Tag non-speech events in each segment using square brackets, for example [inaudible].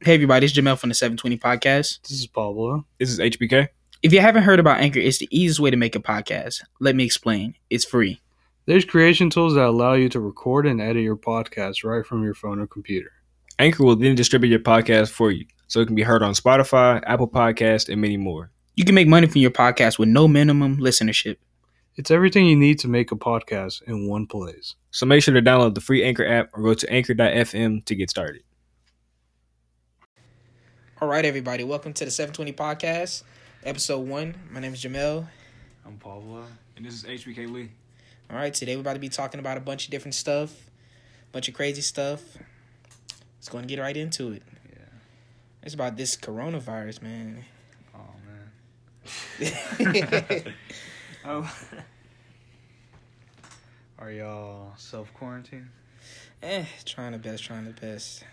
Hey everybody, it's Jamel from the 720 Podcast. This is Pablo. This is HBK. If you haven't heard about Anchor, it's the easiest way to make a podcast. Let me explain. It's free. There's creation tools that allow you to record and edit your podcast right from your phone or computer. Anchor will then distribute your podcast for you, so it can be heard on Spotify, Apple Podcast, and many more. You can make money from your podcast with no minimum listenership. It's everything you need to make a podcast in one place. So make sure to download the free Anchor app or go to anchor.fm to get started. All right, everybody, welcome to the 720 Podcast, episode one. My name is Jamel. I'm Pablo. And this is HBK Lee. All right, today we're about to be talking about a bunch of different stuff, a bunch of crazy stuff. Let's go and get right into it. Yeah. It's about this coronavirus, man. Oh man. [laughs] [laughs] Oh. Are y'all self quarantine? eh, trying the best, trying the best.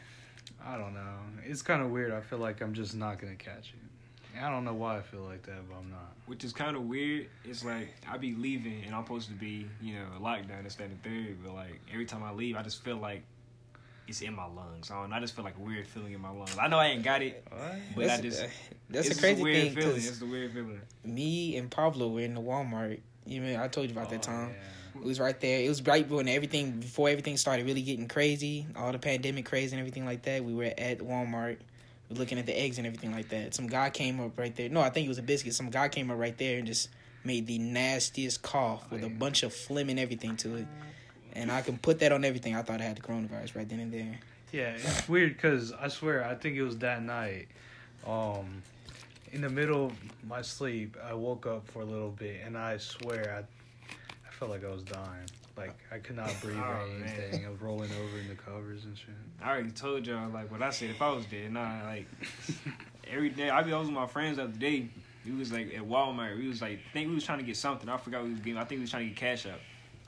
I don't know. It's kind of weird. I feel like I'm just not gonna catch it. I don't know why I feel like that, but I'm not. Which is kind of weird. It's like I be leaving and I'm supposed to be, you know, lockdown and that and third, but like every time I leave, I just feel like it's in my lungs. I, don't, I just feel like a weird feeling in my lungs. I know I ain't got it, What? but that's I just uh, that's it's a just crazy weird thing feeling. 'cause It's the weird feeling. me and Pablo were in the Walmart. You know, I told you about that time. Yeah. It was right there. It was right when everything before everything started really getting crazy, all the pandemic crazy and everything like that. We were at Walmart, looking at the eggs and everything like that. Some guy came up right there. No, I think it was a biscuit. Some guy came up right there and just made the nastiest cough with a bunch of phlegm and everything to it. And I can put that on everything. I thought I had the coronavirus right then and there. Yeah, it's weird because I swear I think it was that night. Um, in the middle of my sleep, I woke up for a little bit, and I swear I, I felt like I was dying. Like I could not breathe Oh, or man. anything. I was rolling over in the covers and shit. I already told y'all like what I said. If I was dead. nah, like every day I be over with my friends the other day. We was like at Walmart. We was like think we was trying to get something. I forgot we was getting. I think we was trying to get cash up.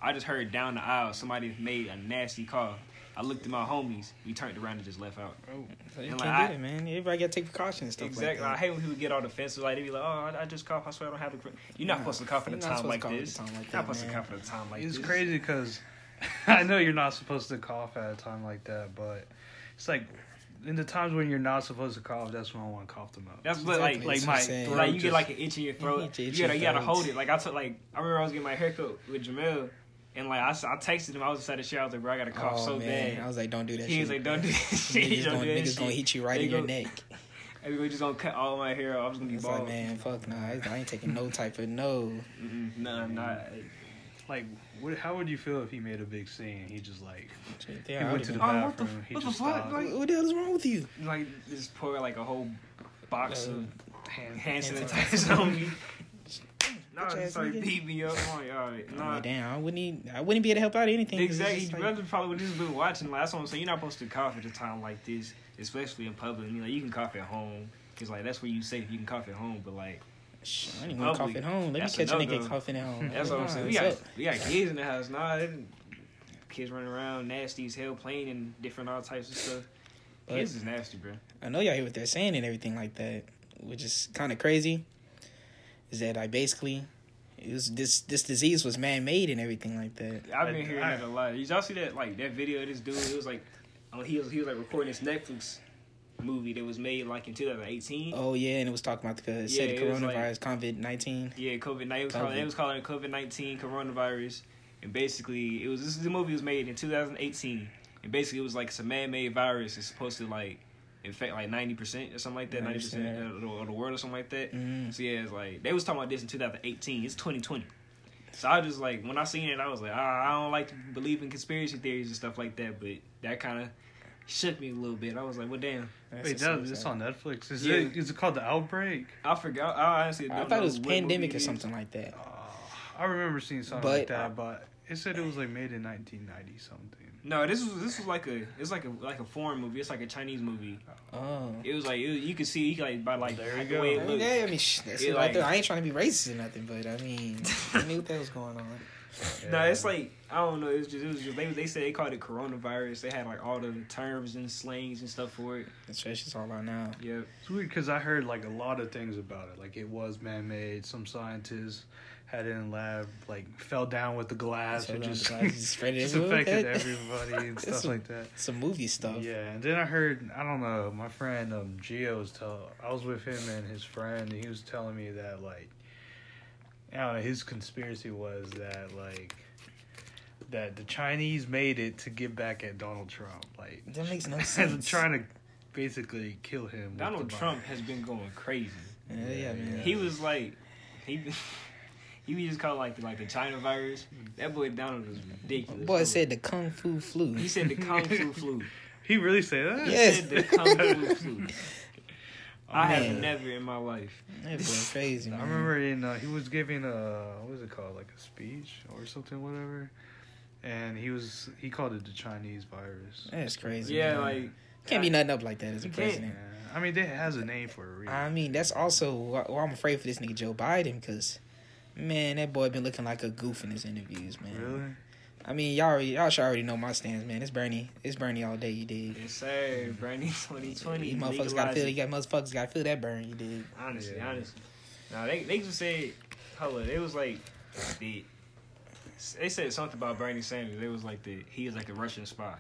I just heard down the aisle somebody made a nasty call. I looked at my homies. We turned around and just left out. Oh. So you And, can't like, do I- it, man. Everybody got to take precautions and stuff exactly. I like that. hate when people get all defensive. Like they be like, "Oh, I, I just cough. I swear I don't have the." You're not Nah, supposed to cough at a you're not time supposed like to cough at a this. time like You're not supposed to cough at a time like it's crazy because [laughs] I know you're not supposed to cough at a time like that, but it's like in the times when you're not supposed to cough, that's when I want to cough the most. That's what, like, Exactly, like that's my, what like you Just- get like an itch in your throat. itch- itch you gotta, you gotta hold it. Like I took, like I remember I was getting my haircut with Jamel, and like I, I texted him. I was inside the shower. I was like, bro, I got a cough oh, so man. bad. I was like, don't do that he shit. was like, don't do that shit. Niggas, don't gonna, do that niggas gonna hit you right They in your neck. [laughs] And we just gonna cut all my hair off. I was gonna be It's bald. like, man, fuck nah. I I ain't taking no [laughs] type of no. Mm-mm, nah, nah. like, what, how would you feel if he made a big scene? He just like Yeah, he I went to would've the Oh, what the bathroom. he what the just fuck? Like- what the hell is wrong with you? Like just pour like a whole box Uh, of hand, hand hand sanitizer on me. [laughs] Nah, Bitch ass just like nigga. beat me up. Like, right, oh, nah. like, damn, I wouldn't. Even, I wouldn't be able to help out anything. Exactly. like- Brother probably would just been watching. Like, that's what I'm saying. You're not supposed to cough at a time like this, especially in public. You know, you can cough at home because like that's where you safe. You can cough at home, but like I didn't want to cough at home. Let me catch a a nigga coughing at home. [laughs] that's what I'm saying. We got up? we got kids in the house. Nah, kids running around nasty as hell, playing and different all types of stuff. But- Kids is nasty, bro. I know y'all hear what they're saying and everything like that, which is kind of crazy. Is that I basically, it was this this disease was man made and everything like that. I've been hearing that a lot. Did y'all see that like that video of this dude? It was like, oh, he was he was like recording this Netflix movie that was made like in 2018. Oh yeah, and it was talking about the it said Yeah, it was coronavirus, COVID nineteen. Yeah, COVID nineteen. It was calling it COVID nineteen coronavirus, and basically it was this the movie was made in 2018, and basically it was like some man made virus. It's supposed to like infect like 90 percent or something like that, 90 percent of, the- of the world or something like that. Mm. So yeah, it's like they was talking about this in 2018. It's 2020. So I just like when I seen it, I was like, ah, I don't like to believe in conspiracy theories and stuff like that, but that kind of shook me a little bit. I was like, well, damn, That's Wait, that, it's on Netflix. Is Yeah. it? Is it called The Outbreak? I forgot. I honestly I don't thought know it was pandemic movie or something like that. Uh, I remember seeing something But- like that, but it said it was like made in 1990 something. No, this was this was like a it's like a like a foreign movie. It's like a Chinese movie. Oh. It was like it was, you could see like by like There you go. the way I it mean, looked. yeah, I mean, sh- that's it like- right. I ain't trying to be racist or nothing, but I mean, I knew what the hell was going on. No, it's like I don't know. It was just it was just they they said they called it coronavirus. They had like all the terms and slangs and stuff for it. That's what it's all about now. Yeah, It's weird because I heard like a lot of things about it. Like it was man-made. Some scientists had it in lab like fell down with the glass Fell and just, the glass, just [laughs] spread it just affected Okay. [laughs] everybody and stuff some- like that. Some movie stuff. Yeah, and then I heard I don't know my friend um Gio was tell I was with him and his friend and he was telling me that like I don't know his conspiracy was that like that the Chinese made it to get back at Donald Trump like That makes no [laughs] sense. trying to basically kill him. Donald Trump has been going crazy. Yeah, yeah, man. He was like, he he was just called like the, like the China virus. That boy Donald was ridiculous. Boy said the kung fu flu. he said the kung fu [laughs] flu. He really said that? He Yes. said the kung fu flu. [laughs] I have never in my life. That boy crazy. I remember in uh, he was giving a what was it called like a speech or something whatever, and he was he called it the Chinese virus. That's crazy. Yeah, man. like can't be nothing up like that as a president. Yeah. I mean, it has a name for a reason. I mean, that's also why why I'm afraid for this nigga Joe Biden because, man, that boy been looking like a goof in his interviews, man. really? I mean, y'all already, y'all should already know my stance, man. It's Bernie. It's Bernie all day. You dig? yes sir, mm-hmm. Bernie [laughs] 2020. You motherfuckers gotta feel. You got motherfuckers gotta feel that burn. You dig? Honestly, Yeah. honestly. Now they they just said, hold on, it was like the. They said something about Bernie Sanders. It was like the he is like a Russian spy.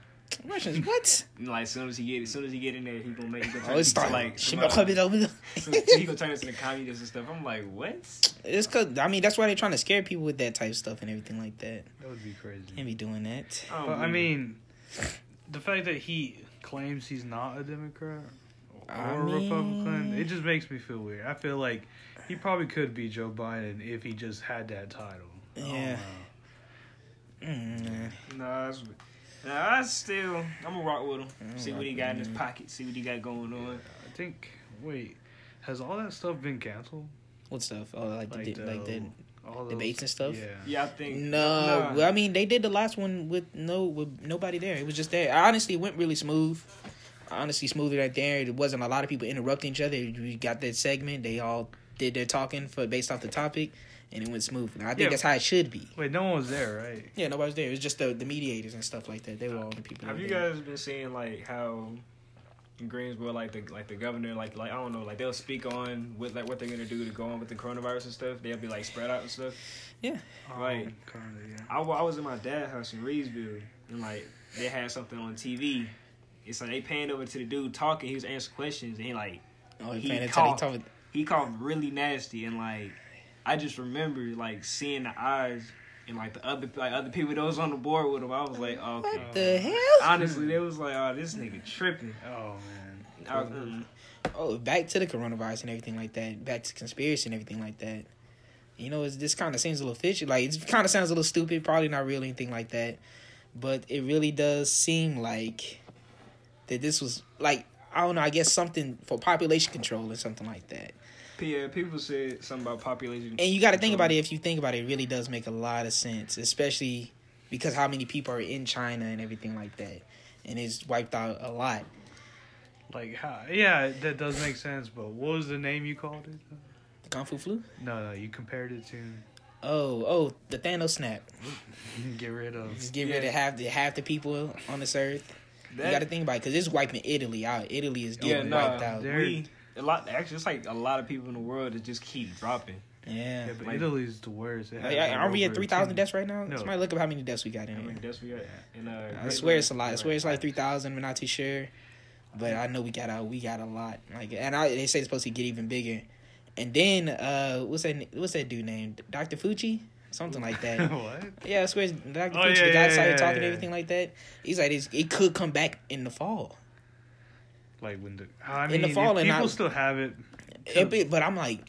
Russians, what? Like as soon as he get as soon as he get in there, he gonna make he gonna turn Oh, it's start, like Shit, some, my puppy over there. [laughs] so he gonna turn into the communists and stuff. I'm like, what? It's cause I mean that's why they're trying to scare people with that type of stuff and everything like that. That would be crazy. Can't be doing that. don't But I mean, the fact that he claims he's not a Democrat or I a Republican, mean- it just makes me feel weird. I feel like he probably could be Joe Biden if he just had that title. I don't Yeah. know. Mm, Nah, that's, nah, I still I'm gonna rock with him. I'm See what he got in his pocket. See what he got going on. I think. Wait, has all that stuff been canceled? what stuff? Oh, like the, Like, like the all those- debates and stuff? Yeah. Yeah, I think. No, nah. well, I mean they did the last one with no with nobody there. It was just there. Honestly, it went really smooth. Honestly, smoother right there. It wasn't a lot of people interrupting each other. We got that segment. They all did their talking for based off the topic, and it went smooth. And I think Yeah. that's how it should be. Wait, no one was there, right? Yeah, nobody was there. It was just the the mediators and stuff like that. They were all the people. Have you were there. guys been seeing like how in Greensboro, like the like the governor, like like I don't know, like they'll speak on what like what they're gonna do to go on with the coronavirus and stuff. They'll be like spread out and stuff. Right. Um, kinda, yeah. I, wa- I was in my dad's house in Reidsville, and like they had something on TV. It's like they panned over to the dude talking. He was answering questions, and he like Oh, he paying attention. They coughed. he coughed really nasty, and like I just remember like seeing the eyes and like the other like other people that was on the board with him. I was like, okay. What the hell? Honestly, they was like, oh, this nigga tripping. Oh man. Was, mm. Oh, back to the coronavirus and everything like that. Back to conspiracy and everything like that. You know, it's, this kind of seems a little fishy. Like it kind of sounds a little stupid. Probably not real anything like that. But it really does seem like that this was like I don't know. I guess something for population control or something like that. Yeah, people said something about population. And you got to think about it. If you think about it, it really does make a lot of sense, especially because how many people are in China and everything like that, and it's wiped out a lot. Like how? Yeah, that does make sense. But what was the name you called it? The Kung Fu flu. No, no, you compared it to Oh, oh, the Thanos snap. [laughs] get rid of. Just get Yeah. rid of half the half the people on this earth. That, you got to think about it because it's wiping Italy out. Italy is yeah, getting nah, wiped out. We a lot. Actually, it's like a lot of people in the world that just keep dropping. Yeah. Yeah, but Like- Italy's the worst. It Like, has, aren't we at three thousand deaths right now? No. Somebody look up how many deaths we got in I here. mean, that's we got. In, uh, I Great swear it's a lot. I swear it's like three thousand. We're not too sure, but I know we got a we got a lot. Like, and I, they say it's supposed to get even bigger. And then uh, what's that? What's that dude named Doctor Fauci? Something like that. [laughs] what? yeah, I swear it's Doctor Oh, Fauci. yeah, the guy yeah, started yeah, talking yeah. everything like that. He's like, it could come back in the fall. Like when the I In mean, the fall and people I- still have it. It be- but I'm like,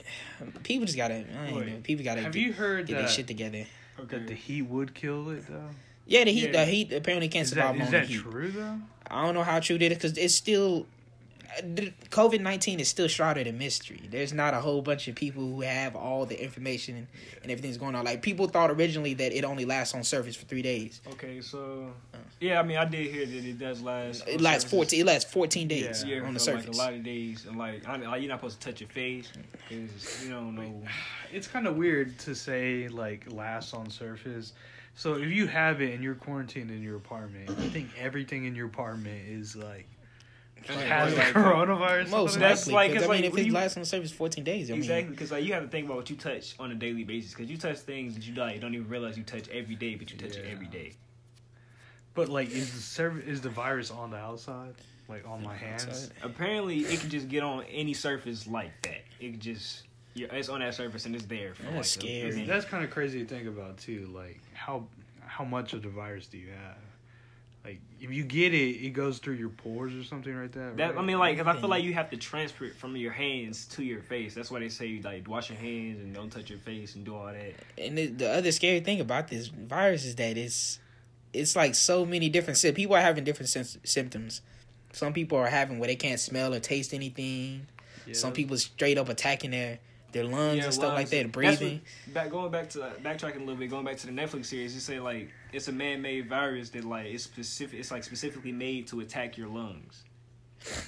people just gotta. I ain't Wait, know. People gotta Have get, you heard get their that, shit together. that the heat would kill it though? Yeah, the heat. Yeah. The heat apparently can't Is survive that, is on that the heat. true though? I don't know how true that is because it's still COVID nineteen is still shrouded in mystery. There's not a whole bunch of people who have all the information and everything's going on. Like people thought originally that it only lasts on surface for three days. Okay, so uh. yeah, I mean, I did hear that it does last. It lasts on fourteen. It lasts fourteen days Yeah, on the surface. like a lot of days, and like, I, like you're not supposed to touch your face because you don't know. [sighs] It's kind of weird to say like lasts on surface. So if you have it and you're quarantined in your apartment, I think everything in your apartment is like has Like, coronavirus. Most? That's likely. like- 'cause, I mean, like, if what it do you- lasts on the surface 14 days, I Exactly, because like you have to think about what you touch on a daily basis. Because you touch things that you like don't even realize you touch every day, but you touch it every day. But like, is the serv- is the virus on the outside? Like on my hands? Outside. Apparently, it can just get on any surface like that. It can just yeah, it's on that surface and it's there. For That's like a- scary. it's- That's kind of crazy to think about too. Like how how much of the virus do you have? Like if you get it, it goes through your pores or something like that. That right? I mean, like, 'cause I feel like mm. you have to transfer it from your hands to your face. That's why they say like wash your hands and don't touch your face and do all that. And the, the other scary thing about this virus is that it's it's like so many different people are having different sym- symptoms. Some people are having where they can't smell or taste anything. Yeah, Some people straight up attacking their their lungs Yeah, and stuff like that, That's breathing. Back going back to backtracking a little bit, going back to the Netflix series, you say like it's a man-made virus that like it's specific. It's like specifically made to attack your lungs.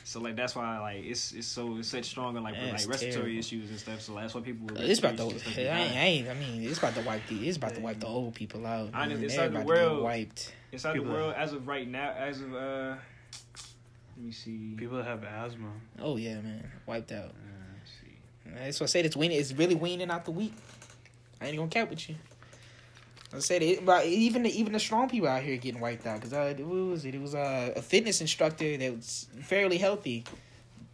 So like that's why like it's it's so it's such strong on like with, That's like respiratory terrible. issues and stuff. So that's why people. with It's about to. respiratory I ain't. I mean, it's about to wipe the. It's about to wipe the old people out. I know, man. it's like the about to get world- wiped. Inside People- the world, as of right now, as of uh, let me see. people that have asthma. Oh yeah, man, wiped out. Let's see. That's what I said. It's weaning. It's really weaning out the weak. I ain't gonna cap with you. I said it, but even the, even the strong people out here getting wiped out. Cause uh, what was it? It was uh, a fitness instructor that was fairly healthy,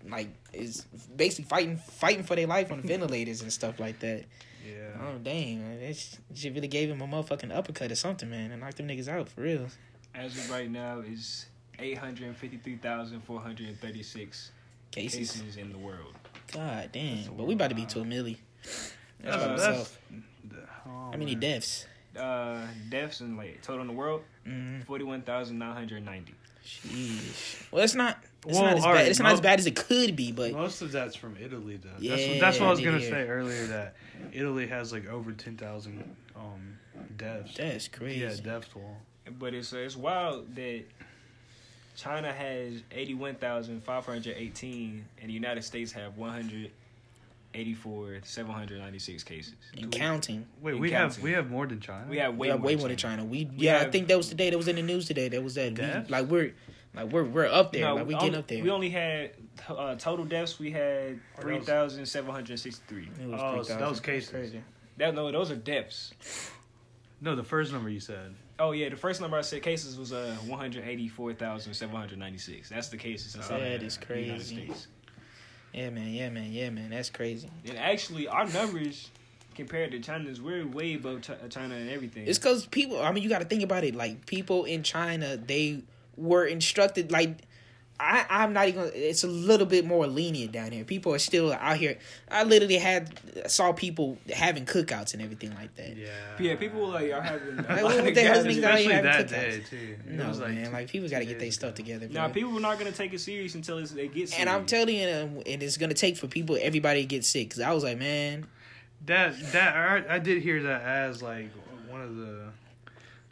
like is basically fighting fighting for their life on [laughs] ventilators and stuff like that. Yeah. Oh dang, man, that shit really gave him a motherfucking uppercut or something, man, and knocked them niggas out for real. As of right now, is eight hundred fifty-three thousand four hundred thirty-six Cases. cases in the world. God damn, but we about to be lot. to a milli. That's Uh, by that's, oh, How many man. deaths? Uh, deaths and like total in the world, Mm-hmm. forty-one thousand nine hundred ninety. Sheesh. Well, it's not. It's Well, not as alright, bad. It's not as bad as it could be, but Most of that's from Italy, though. Yeah, that's, that's what I was gonna did say earlier. That Italy has like over ten thousand um, deaths. that's crazy. Yeah, death toll. But it's uh, it's wild that China has eighty-one thousand five hundred eighteen, and the United States have one hundred eighty-four seven hundred ninety-six cases. and counting. Wait, In we have we have more than China. We have We way, have more, way than more than China. We, We yeah, I think that was today. That was in the news today. That was that. We, like we're like we're we're up there. No, like we only- getting up there. We only had uh, total deaths. We had Oh, that three was- thousand seven hundred sixty-three. It was Oh, so 3,000. that was cases. Crazy. That no, those are deaths. No, the first number you said. Oh yeah, the first number I said cases was uh one hundred eighty-four thousand seven hundred ninety-six. That's the cases inside That United crazy. Yeah, man. Yeah, man. Yeah, man. That's crazy. And actually, our numbers compared to China's, we're way above Chi- China and everything. It's because people. I mean, you got to think about it. Like people in China, they were instructed. Like I, I'm not even. It's a little bit more lenient down here. People are still out here. I literally had saw people having cookouts and everything like that. Yeah. yeah, people like are having. Like, what the hell is niggas out Especially here having that cookouts? day too. It No was man, like people got to get their stuff together. Now bro. people are not gonna take it serious until it's, they get. Serious. and I'm telling you, um, and it's gonna take for people, everybody to get sick. Cause I was like, man, That that I, I did hear that as like one of the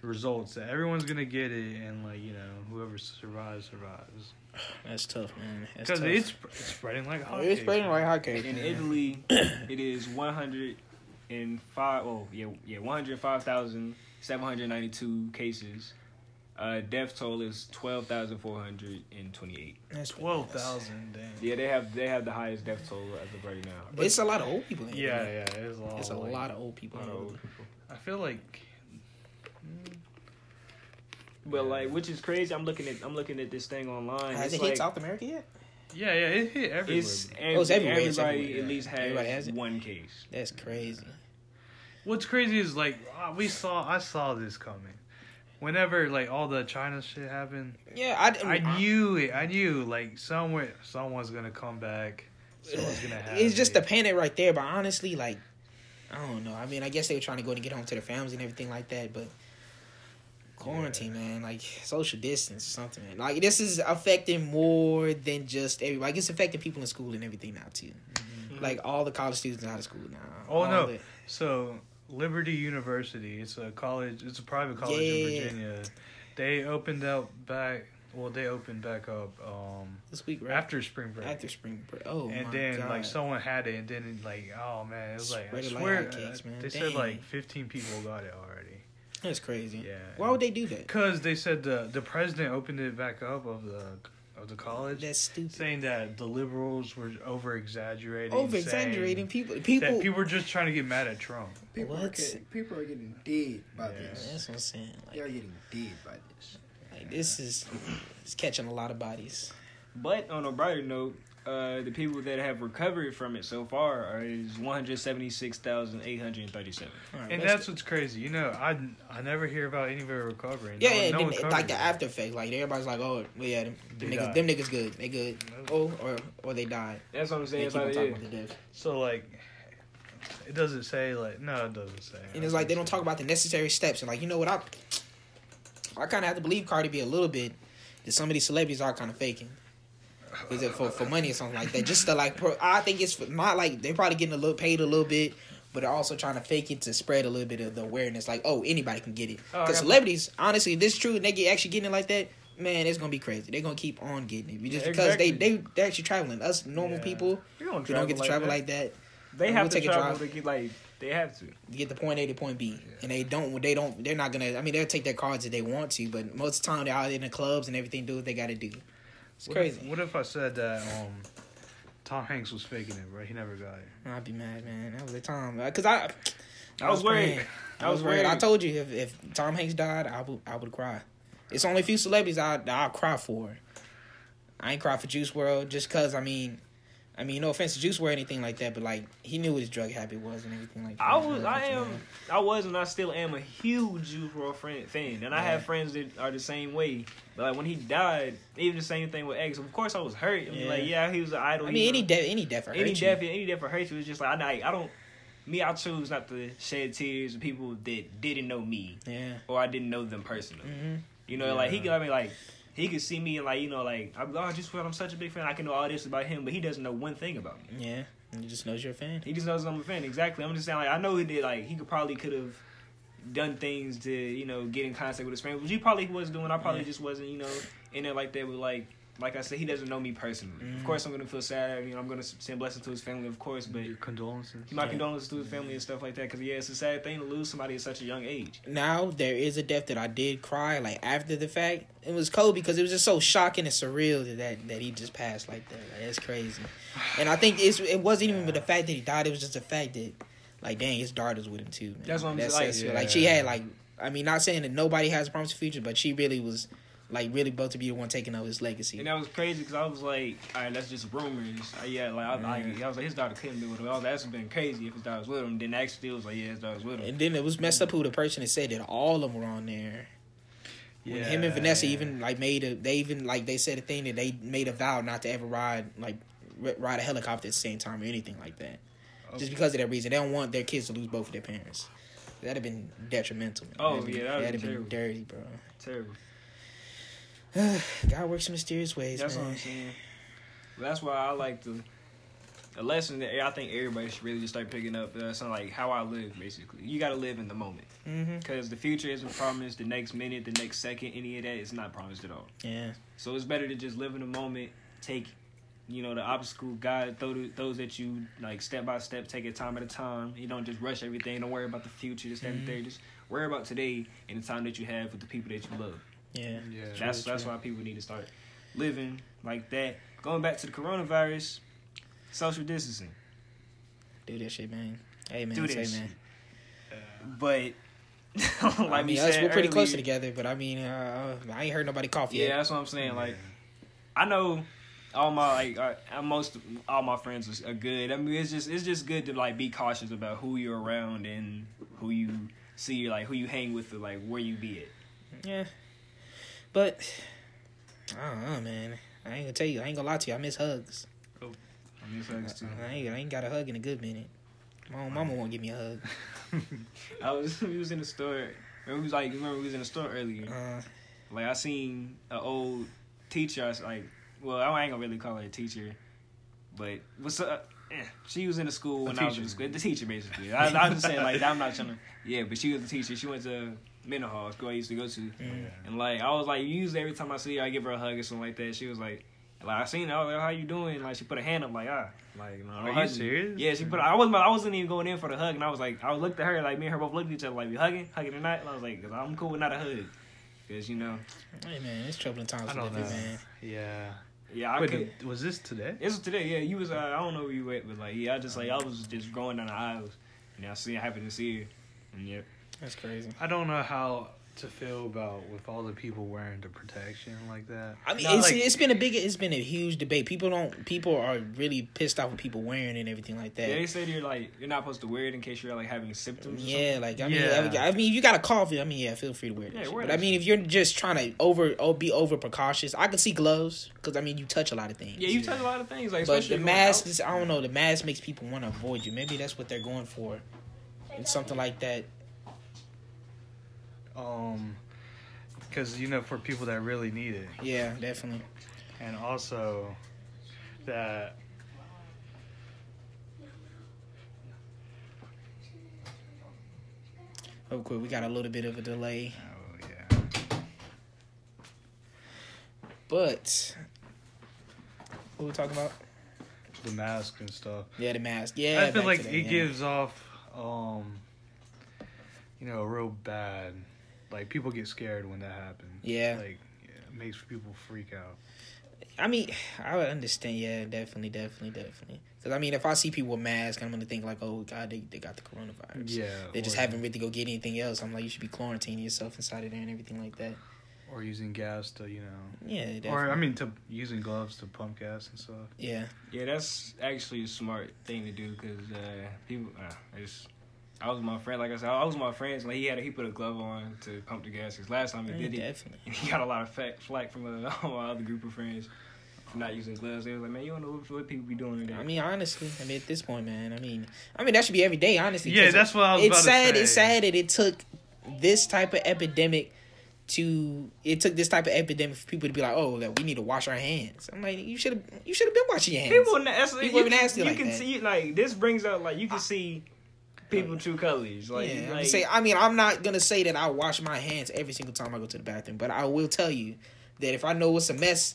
results that everyone's gonna get it and like you know whoever survives survives that's tough, man. Because tough. it's, it's spreading like hotcakes. it's spreading like hotcakes. in man. Italy, it is one hundred and five. Oh yeah, yeah, one hundred five thousand seven hundred ninety-two cases. Uh, death toll is twelve thousand four hundred and twenty-eight. That's Twelve thousand, dang. Yeah, they have they have the highest death toll as of right now. But it's a lot of old people. In Yeah, Italy. yeah, it's a lot. It's a lot of old people. lot in of Italy. old people. I feel like But like, which is crazy. I'm looking at I'm looking at this thing online. Has It's it like, hit South America yet? yeah, yeah, it hit everywhere. It's, bro. every, Oh, it's everywhere, Everybody it's everywhere, at yeah. least has, Everybody has it? one case. That's crazy. What's crazy is like uh, we saw, I saw this coming. Whenever like all the China shit happened, Yeah, I, I knew it. I knew like somewhere someone's gonna come back. Someone's gonna [sighs] have. It's just it. the panic right there. But honestly, like, I don't know. I mean, I guess they were trying to go and get home to their families and everything like that. But quarantine, man, like social distance or something, man. Like this is affecting more than just everybody. Like, it's affecting people in school and everything now too. Like all the college students out of school now. Oh, All no. the- So Liberty University, it's a college, it's a private college Yeah. in Virginia. They opened up back. Well, they opened back up um, this week, right? after spring break. After spring break. Oh and then God. like someone had it, and then like oh man, it was like I it like swear hotcakes, uh, man. they Dang. said like 15 people got it already. That's crazy. Yeah. Why would they do that? Because they said the the president opened it back up of the of the college, That's stupid. saying that the liberals were over exaggerating, Over exaggerating people. People. That people were just trying to get mad at Trump. People are What? getting, people are getting dead by Yeah. this. That's what I'm saying. Like, They Like, are getting dead by this. like this is it's catching a lot of bodies. But on a brighter note, uh, the people that have recovered from it so far are is one hundred seventy six thousand eight hundred thirty seven. All right, And let's that's what's crazy. You know, I, I never hear about anybody recovering. Yeah, no, yeah, no then, one covers like the after effects, like everybody's like, oh, well, yeah, them, them They niggas, died. them niggas good, they good. Oh, or or they died. That's what I'm They saying. keep on like, yeah. about the death, So like, it doesn't say like no, it doesn't say. and it's like they don't talk about the necessary steps. And like, you know what, I I kind of have to believe Cardi B a little bit that some of these celebrities are kind of faking. Is it for for money or something like that? Just to like, pro, I think it's not like they're probably getting a little paid a little bit, but they're also trying to fake it to spread a little bit of the awareness. Like, oh, anybody can get it. Oh, Because got- celebrities, honestly, if this is true and they get actually getting it like that, man, it's gonna be crazy. They're gonna keep on getting it just Yeah, because they exactly. they they're actually traveling. Us normal Yeah. people We don't, who don't get to travel that. like that, They We'll have to take a travel drive. to get like they have to. you get the point A to point B, and they don't they don't they're not gonna. I mean, they'll take their cards if they want to, but most of the time they're out in the clubs and everything. Do what they got to do. It's What crazy. If, what if I said that um, Tom Hanks was faking it, bro? He never got it. I'd be mad, man. That was the time because I. I was worried. [laughs] I I was worried. I told you if, if Tom Hanks died, I would I would cry. It's only a few celebrities I I'll cry for. I ain't cry for Juice WRLD just cause I mean, I mean no offense to Juice WRLD or anything like that, but like he knew what his drug habit was and everything like that. I was, I man. am, I was, and I still am a huge Juice WRLD friend, fan, and I have friends that are the same way. But like when he died, even the same thing with X. Of course, I was hurt. I mean, Yeah. like, yeah, he was an idol. I mean any death any death any you. death, any death for hurt you. It's just like I, I don't. Me, I choose not to shed tears of people that didn't know me Yeah. or I didn't know them personally. hmm You know, like he Yeah. I mean, like he could see me and like you know, like I'm, oh, just I'm such a big fan. I can know all this about him, but he doesn't know one thing about me. Yeah. He just knows you're a fan. He just knows I'm a fan. Exactly. I'm just saying, like I know he did. Like he could probably could have done things to you know get in contact with his friends, which he probably was doing. I probably Yeah. just wasn't you know in there like that with like. Like I said, he doesn't know me personally. Of Mhm. course, I'm gonna feel sad. You know, I'm gonna send blessings to his family, of course. But Your condolences. my Yeah. condolences to his family and stuff like that. Because yeah, it's a sad thing to lose somebody at such a young age. now there is a death that I did cry like after the fact. It was cold because it was just so shocking and surreal that that, that he just passed like that. Like, it's crazy. And I think it's it wasn't even the [sighs] fact that he died. It was just the fact that like dang, his daughter's with him too. Man. That's what I'm That's- like, that's- yeah. like she had like I mean not saying that nobody has a promising future, but she really was like really about to be the one taking over his legacy. And that was crazy because I was like, all right, that's just rumors. Uh, yeah, like I, I, I was like, his daughter couldn't be with him. I was like, that's been crazy if his daughter was with him. Then actually, it was like, yeah, his daughter was with him. And then it was messed up who the person that said that all of them were on there. When him and Vanessa even like made a they even like they said a thing that they made a vow not to ever ride like r- ride a helicopter at the same time or anything like that. Just because of that reason, they don't want their kids to lose both of their parents. That'd have been detrimental. Man. Oh, That'd yeah, that'd that'd have been dirty, bro. Terrible. [sighs] God works in mysterious ways, That's what. I'm saying. That's why I like the a lesson that I think everybody should really just start picking up. Uh, something like how I live, basically. You got to live in the moment because the future isn't promised. The next minute, the next second, any of that is not promised at all. Yeah, So it's better to just live in the moment. Take, you know, the obstacle guide those those that you like step by step. Take it time at a time. You don't just rush everything. Don't worry about the future. Just Mhm. everything. Just worry about today and the time that you have with the people that you love. Yeah. Yeah. That's True, that's true. why people need to start living like that. Going back to the coronavirus, social distancing. Do that shit, man. Hey, man. Do say, this man. But [laughs] like I we us, said we're pretty close together, but I mean, uh, I ain't heard nobody cough Yeah, yet. that's what I'm saying. Like I know all my like uh, uh, most all my friends are, are good. I mean, it's just it's just good to like be cautious about who you're around and who you see, like who you hang with, or, like where you be at. Yeah. But I don't know, man. I ain't gonna tell you. I ain't gonna lie to you. I miss hugs. I mean, hugs too. I ain't, I ain't got a hug in a good minute. My own mama won't give me a hug. [laughs] I was [laughs] we was in the store. Remember, we was like remember we was in the store earlier. Uh, Like I seen an old teacher. I was like, well, I ain't gonna really call her a teacher, but what's up? Eh, she was in the school when I was in teacher. school. The teacher, basically. I, I was just saying, like, I'm not trying [laughs] to. Yeah, but she was a teacher. She went to mental hall school I used to go to, mm, and like I was like, usually every time I see her, I give her a hug or something like that. She was like. Like I seen her, I was like, "How you doing?" Like she put a hand up, like ah, like no, Are you hug me. serious? Yeah, she put. I wasn't. I wasn't even going in for the hug, and I was like, I looked at her, like me and her both looked at each other, like we hugging, hugging or not. And I was like, i I'm cool with not a hug, because you know, hey man, it's troubling times I we don't live in, know. man. Yeah. Yeah, I Wait, could. was this today? It was today. Yeah, you was. Uh, I don't know where you went, but like, yeah, I just like I was just going down the aisles, and I see, I happened to see her, and yeah, That's crazy. I don't know how to feel about with all the people wearing the protection like that. I mean, No, it's, like- it's been a big, it's been a huge debate. People don't, people are really pissed off with people wearing it and everything like that. yeah. They said you're like you're not supposed to wear it in case you're like having symptoms. or Yeah, like I mean, Yeah. I, I mean, you got a cough. I mean, yeah, feel free to wear it. Yeah, shit. wear But I mean, if you're just trying to over, oh, be over precautious, I can see gloves because I mean, you touch a lot of things. Yeah, you touch a lot of things like. but the mask out. is, I don't know, the mask makes people want to avoid you. Maybe that's what they're going for. and something like that. Um, because you know, for people that really need it, Yeah, definitely. and also that Oh, cool. We got a little bit of a delay, oh yeah, but what we talking about? the mask and stuff. Yeah, the mask. Yeah, I feel like it yeah. gives off, um, you know, a real bad. Like people get scared when that happens. Yeah. like yeah, it makes people freak out. I mean, [sighs] I would understand. Yeah, definitely, definitely, definitely. Because I mean, if I see people with masks, I'm gonna think like, oh god, they, they got the coronavirus. Yeah, They just haven't really go get anything else. I'm like, you should be quarantining yourself inside of there and everything like that. or using gas to you know, Yeah, definitely. or I mean, to using gloves to pump gas and stuff. yeah, Yeah, that's actually a smart thing to do because uh, people. Uh, I just, I was with my friend. Like I said, I was with my friends. Like he had, a, he put a glove on to pump the gas. Cause last time he Yeah, did it, [laughs] he got a lot of fat flack from uh, [laughs] my other group of friends for not using gloves. They was like, man, you don't know what, what people be doing today. I mean, honestly, I mean, at this point, man, I mean, I mean, that should be every day, honestly. Yeah, 'cause that's what I was It's about sad. to say. It's sad that it took this type of epidemic to. It took this type of epidemic for people to be like, oh, that we need to wash our hands. I'm like, you should have. You should have been washing your hands. people, na- that's, People you, are nasty you like can that. see like this brings up like you can see people true colors. Like, yeah, like say. I mean, I'm not gonna say that I wash my hands every single time I go to the bathroom, but I will tell you that if I know it's a mess,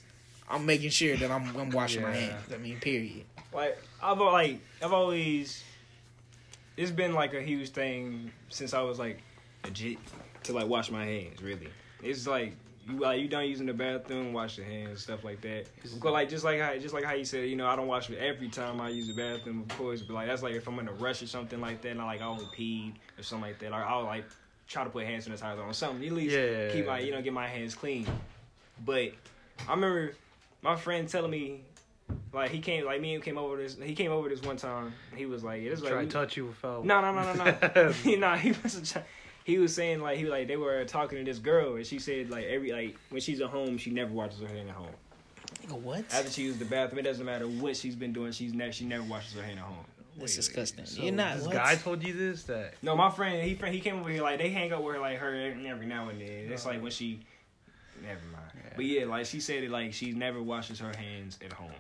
I'm making sure that I'm, I'm washing my hands. I mean, period. Like I've like I've always it's been like a huge thing since I was like legit to like wash my hands. Really, it's like you like you done using the bathroom, wash your hands, stuff like that. Because like just like how just like how you said, you know, I don't wash every time I use the bathroom, of course. But like that's like if I'm in a rush or something like that, and I like I only peed or something like that, like I'll like try to put hand sanitizer on or something. At least Yeah, keep my you know get my hands clean. But I remember my friend telling me like he came like me and him came over this he came over this one time. He was like, is like Try we- touch you without. no, no, no, no, no. [laughs] [laughs] know, he was he was saying like he like they were talking to this girl and she said like every like when she's at home she never washes her hand at home. Nigga, what? After she used the bathroom, it doesn't matter what she's been doing. She's never she never washes her hand at home. That's disgusting. So You're not. This what? guy told you this that No, my friend he friend he came over here like they hang out with her like her every now and then. It's like when she. Never mind. Yeah. But yeah, like she said it like she never washes her hands at home.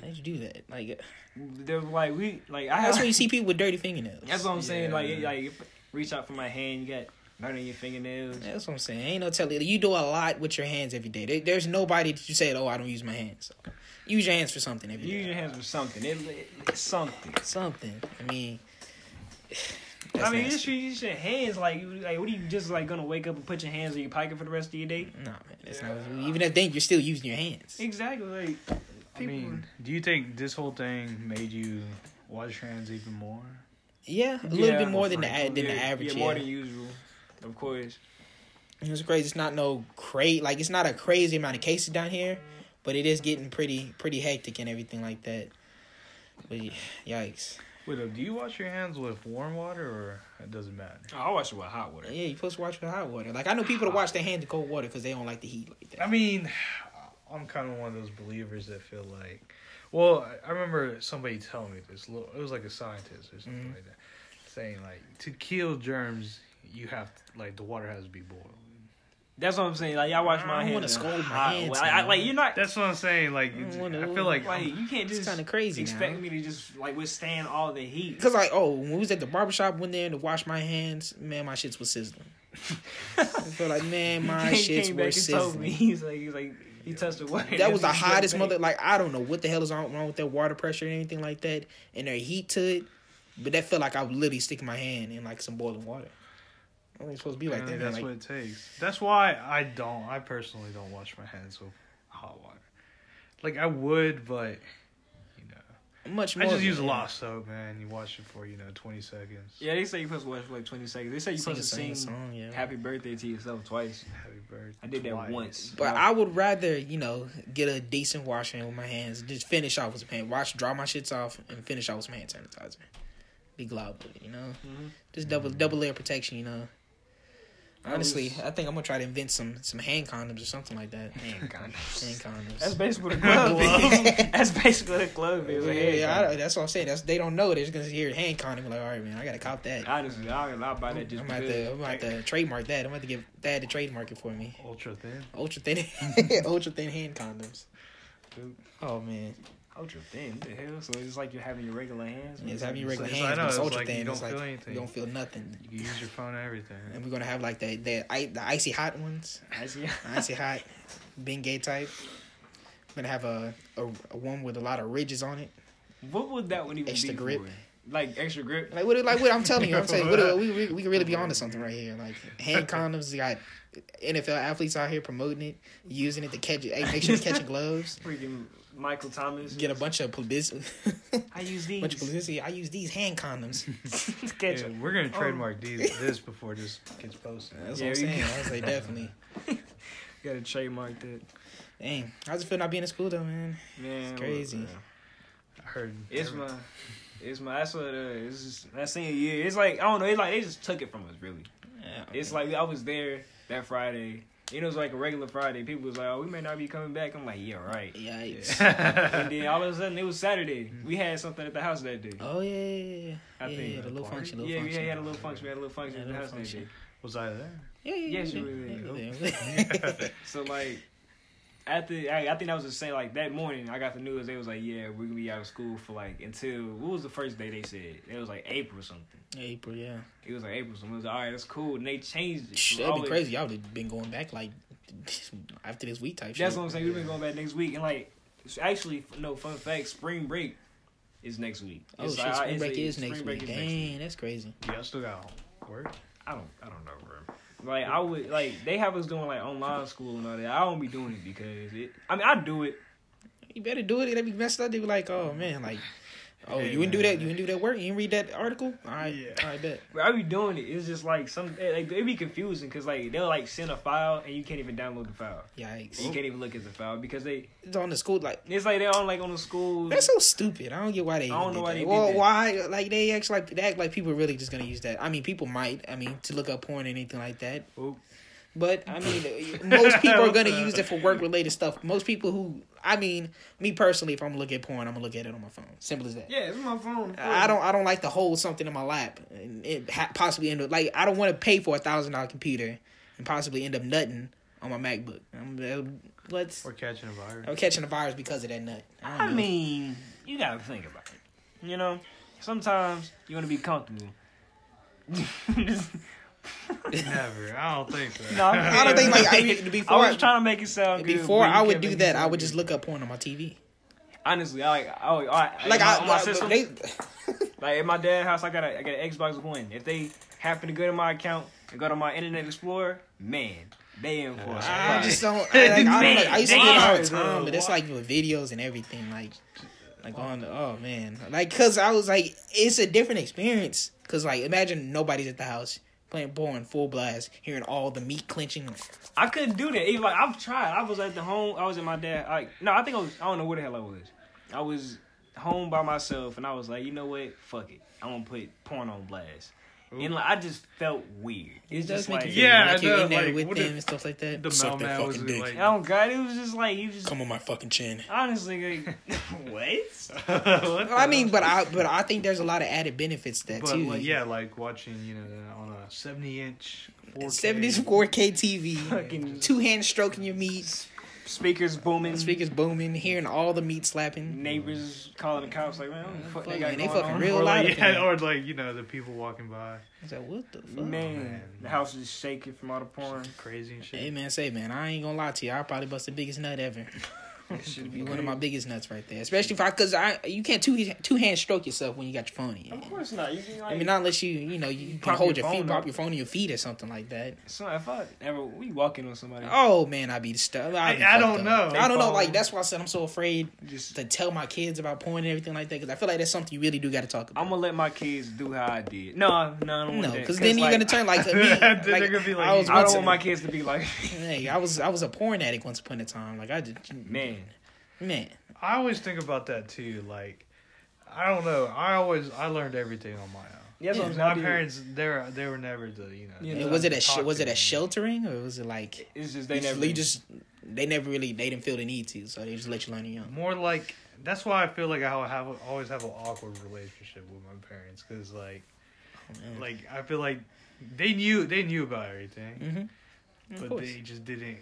How'd you do that? Like, They're like we like I that's have. when you see people with dirty fingernails. That's what I'm saying. Like Yeah. like if, reach out for my hand, you got dirt on your fingernails. That's what I'm saying. Ain't no telling. You do a lot with your hands every day. There's nobody that you say, "Oh, I don't use my hands." So, use your hands for something every day. Use your hands for something. It, it- something. Something. I mean, [sighs] I mean, nasty. just use your hands. Like, like, what are you just like gonna wake up and put your hands in your pocket for the rest of your day? No, man, that's not. Even if then, you're still using your hands. Exactly. Like, I mean, do you think this whole thing made you wash your hands even more? Yeah, a little Yeah, bit more than the yeah, than the average. Yeah, Yeah, more than usual. Of course. it's crazy. It's not no crazy. Like it's not a crazy amount of cases down here, but it is getting pretty pretty hectic and everything like that. But yikes! Wait, do you wash your hands with warm water or it doesn't matter? I wash it with hot water. Yeah, you supposed to wash with hot water. Like I know people that wash their hands in cold water because they don't like the heat like that. I mean, I'm kind of one of those believers that feel like, well, I- I remember somebody telling me this. little- It was like a scientist or something Mhm. like that, saying like to kill germs, you have to, like the water has to be boiled. That's what I'm saying. Like, I wash I my don't hands. wanna in scold my hands water. I, I, like, you're not. That's what I'm saying. Like, I wanna- I feel like Like, you can't just kind of crazy expect now. me to just like withstand all the heat. Cause like, oh, when we was at the barbershop, went there to wash my hands, man, my shits was sizzling. [laughs] I feel like, man, [laughs] my shits came were back and told me. sizzling. He's like, he's like, he touched the water. That was the hottest mother. Like, I don't know what the hell is wrong wrong with their water pressure or anything like that, and their heat to it. But that felt like I was literally sticking my hand in like some boiling water. I think it's supposed to be like that. that's Like, what it takes. That's why I don't. I personally don't wash my hands with hot water. Like I would, but you know, more. I just use a lot of soap, man. You watch it for you know twenty seconds. Yeah, they say you're supposed to watch for like 20 seconds. They say you're supposed to sing sing song, yeah. happy birthday to yourself twice. Happy birthday. I did that once. But I would rather, you know, get a decent washing with my hands. Just finish off with some hand wash, dry my shits off, and finish off with some hand sanitizer. Be glad with it, you know. Mhm. Just double double layer protection, you know. I Honestly, was- I think I'm gonna try to invent some some hand condoms or something like that. Hand condoms. Hand condoms. That's basically what a [laughs] glove is. That's basically what a glove is. yeah, a yeah. I, that's what I'm saying. That's they don't know. They're just gonna hear hand condom. Like, all right, man, I gotta cop that. Honestly, I'll, I'll buy that just I'm about to, I'm about to trademark that. I'm about to give Thad to trademark it for me. Ultra thin. Ultra thin, [laughs] ultra thin hand condoms. Dude. Oh man, Ultra thin. What the hell? So it's like you're having your regular hands. yeah, it's having your regular It's- hands, I know, but it's it's ultra like you thin. don't It's like feel anything. you don't feel nothing. You can use your phone and everything. And we're gonna have like the the, the icy hot ones, I see. icy hot, Bengay type. We're gonna have a, a a one with a lot of ridges on it. What would that one even Extra be grip. for? Like extra grip. Like what? Like what? I'm telling you, I'm saying what, we we we can really be onto something right here. Like hand [laughs] condoms, you got NFL athletes out here promoting it, using it to catch it. Hey, make sure you're catching [laughs] gloves. Freaking Michael Thomas. Get a bunch of publicity. I use these. [laughs] bunch of publicity. I use these hand condoms. [laughs] Yeah, we're gonna Oh. trademark these [laughs] this before this gets posted. That's Yeah, what I'm we- saying. I was like, definitely. Got to trademark that. Dang, how's it feel not being in school though, man? Man, crazy. look, I heard It's every- my, it's my. That's what. Uh, it's just that senior year. It's like I don't know. It's like they just took it from us. Really. Yeah, It's like I was there that Friday. You know, it was like a regular Friday. People was like, "Oh, we may not be coming back." I'm like, "Yeah, right." Yikes. [laughs] and then all of a sudden, it was Saturday. We had something at the house that day. Oh yeah, yeah, yeah. I yeah, think yeah, the little party? function, little yeah, function. we had a little function. We had a little function Yeah, at the little house that day. Was I there? Yeah, yeah, Yes, you were yeah, there. yeah, yeah. [laughs] So like, after I, I think that was the same. Like that morning, I got the news. They was like, "Yeah, we're gonna be out of school for like until what was the first day they said? It was like April or something. April, yeah. It was like April. So it was like, all right, that's cool. And they changed it. Shh, That'd all be crazy. I would have been going back like [laughs] after this week type shit. That's shit. what I'm saying. We've been going back next week, and like, actually, no fun fact. Spring break is next week. Oh It's shit, like- spring it's break like- is next break week. is next Dang, that's crazy. Yeah, I still got work. I don't, I don't know, bro. Like I would, like they have us doing like online school and all that. I don't be doing it because it. I mean, I do it. You better do it. That'd be messed up. They'd be like, oh man, like, oh Hey, you didn't do that. You didn't do that work. You didn't read that article. All right, Yeah. all right, bet. But I be doing it. It's just like some. It, like, it be confusing because like they'll like send a file and you can't even download the file. Yikes. You can't even look at the file because they. It's on the school like. It's like they're on like on the school. That's so stupid. I don't get why they. I don't know why that. they did well, that. why? Like they act like they act like people are really just gonna use that. I mean, people might. I mean, to look up porn or anything like that. Oop. But I mean, [laughs] most people are gonna use it for work related stuff. Most people who, I mean, me personally, if I'm gonna look at porn, I'm gonna look at it on my phone. Simple as that. Yeah, it's my phone. I don't. I don't like to hold something in my lap and it ha- possibly end up like I don't want to pay for a thousand dollar computer and possibly end up nutting on my MacBook. I'm, uh, let's. Or catching a virus. I'm catching a virus because of that nut. I, I mean, you gotta think about it. You know, sometimes you want to be comfortable. [laughs] Never. I don't think so. no, I'm [laughs] I don't think like I, I before. was trying to make it sound good. before I would do that, I would just look up porn on my TV. Honestly, I like, I, I, I Like my, I, on my I- system, they, [laughs] like at my dad's house, I got a, I got an Xbox One. If they happen to go to my account and go to my Internet Explorer, man, they in for a I surprise. just don't. [laughs] I, like, I don't know. I used to do it all the time, but it's like with videos and everything. Like, like on. The, oh man, like because I was like, it's a different experience. Cause like, imagine nobody's at the house playing porn full blast, hearing all the meat clenching. I couldn't do that. Even like I've tried. I was at the home. I was at my dad. Like no, I think I was. I don't know where the hell I was. I was home by myself, and I was like, you know what? Fuck it. I'm gonna put porn on blast. And like, I just felt weird. It's It just make like you feel Yeah, like you're I in there like, with what them if and stuff like that. The Suck that mailman was fucking dick. like, oh god, it was just like you just Come on my fucking chin. honestly like [laughs] [laughs] what? [laughs] what I mean, but I but I think there's a lot of added benefits to that But too. like, yeah, like watching, you know, on a seventy inch, 4K. 74 K TV, [laughs] Fucking two hands stroking your meat, speakers booming, speakers booming, hearing all the meat slapping. neighbors calling the cops like, man, what the fuck Fuck, they got man, they going fucking on? real or loud. like, yeah, or like you know the people walking by, I was like, what the fuck? Man, man. the house is shaking from all the porn. crazy and shit. Hey man, say man, I ain't gonna lie to you. I probably bust the biggest nut ever. [laughs] Should Be one of my biggest nuts right there. Especially if I, cause I, you can't two two hand stroke yourself when you got your phone in your Of course not. You can like. I mean, not unless you, you know, you can hold your your, feet, phone pop your phone in your feet or something like that. so if I ever we walking on somebody, Oh man, I'd be the stuff. I- I don't know. I don't know. Like that's why I said I'm so afraid just to tell my kids about porn and everything like that because I feel like that's something you really do got to talk about. I'm gonna let my kids do how I did. No, no, I don't no, because then you're gonna turn like [laughs] me. Like, gonna be like I was. I don't want my kids to be like, [laughs] Hey, I was I was a porn addict once upon a time. Like I just man. Man. I always think about that too. Like, I don't know. I always I learned everything on my own. Yeah, that's what I'm saying. My parents, they were they were never the you know. Yeah, was it a sh- was it a sheltering or was it like It's just they they never. you just they never really they didn't feel the need to so they just let you learn it young. More like that's why I feel like I have always have an awkward relationship with my parents because like Man. like I feel like they knew they knew about everything, Mm-hmm. But course. they just didn't.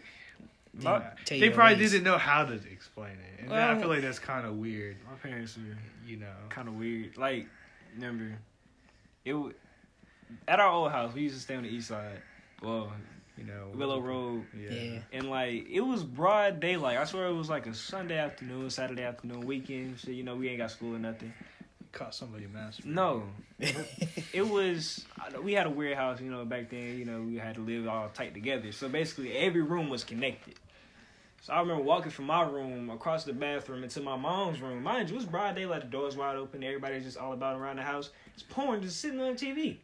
My- yeah. Uh, they probably ways. didn't know how to explain it, and I feel like that's kind of weird. my parents are You know, kind of weird. Like, remember, it w- at our old house. We used to stay on the east side. Well, you know Willow Road, Yeah. Yeah. and like it was broad daylight. I swear it was like a Sunday afternoon, Saturday afternoon, weekend. Shit, you know, we ain't got school or nothing. Caught somebody masturbating. No, [laughs] it was. We had a weird house, you know. Back then, you know, we had to live all tight together. So basically, every room was connected. So I remember walking from my room across the bathroom into my mom's room. Mind you, it was broad daylight. The doors wide open. Everybody's just all about around the house. It's porn just sitting on the TV.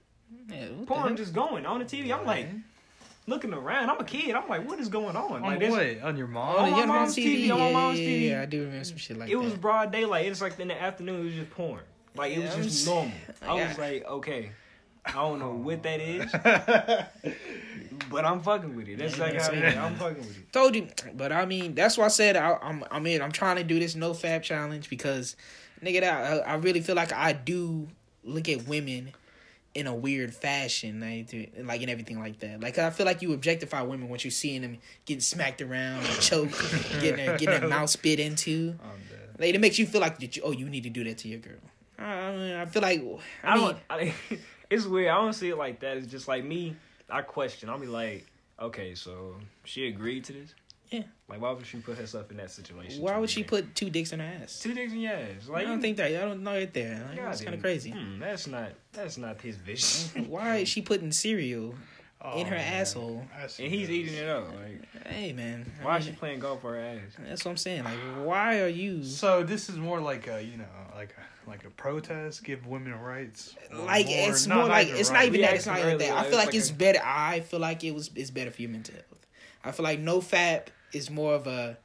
Yeah, what the Porn just going on the TV. I'm like looking around. I'm a kid. I'm like, what is going on? on Like this. what? On your mom? on the my young mom's TV, on my Yeah, mom's yeah, TV. Yeah, I do remember some shit like it that. It was broad daylight. It's like in the afternoon. It was just porn. Like it was just normal. I Yeah. was like, okay, I don't know what that is, [laughs] but I'm fucking with it. That's Yeah, like how that's it is. I'm fucking with it. Told you, but I mean, that's why I said I, I'm. I mean, I'm trying to do this no fap challenge because, nigga, I, I really feel like I do look at women in a weird fashion, like, to- like and everything like that. Like I feel like you objectify women once you're seeing them getting smacked around, and [laughs] choked, getting their getting their [laughs] mouth spit into. I'm dead. Like it makes you feel like that you, oh, you need to do that to your girl. I, I feel like I, I, mean, don't. I, [laughs] it's weird. I don't see it like that. It's just like me. I question. I'll be like, okay, so she agreed to this. Yeah. Like, why would she put herself in that situation? why would she put two dicks in her ass? two dicks in your ass? Like, I don't think that. I don't know it there. Like, God that's kind of crazy. Hmm, that's not. That's not his vision. Why is she putting cereal in Oh, her man. asshole? And he's this. eating it up. Like, Hey man, I why is she playing golf for her ass? That's what I'm saying. Like, why are you So this is more like a you know like a like a protest, give women rights. Like? more- it's more like even it's not even We that. It's not asked even that. earlier, I feel like like it's a- better. I feel like it was it's better for your mental health. I feel like no fap is more of a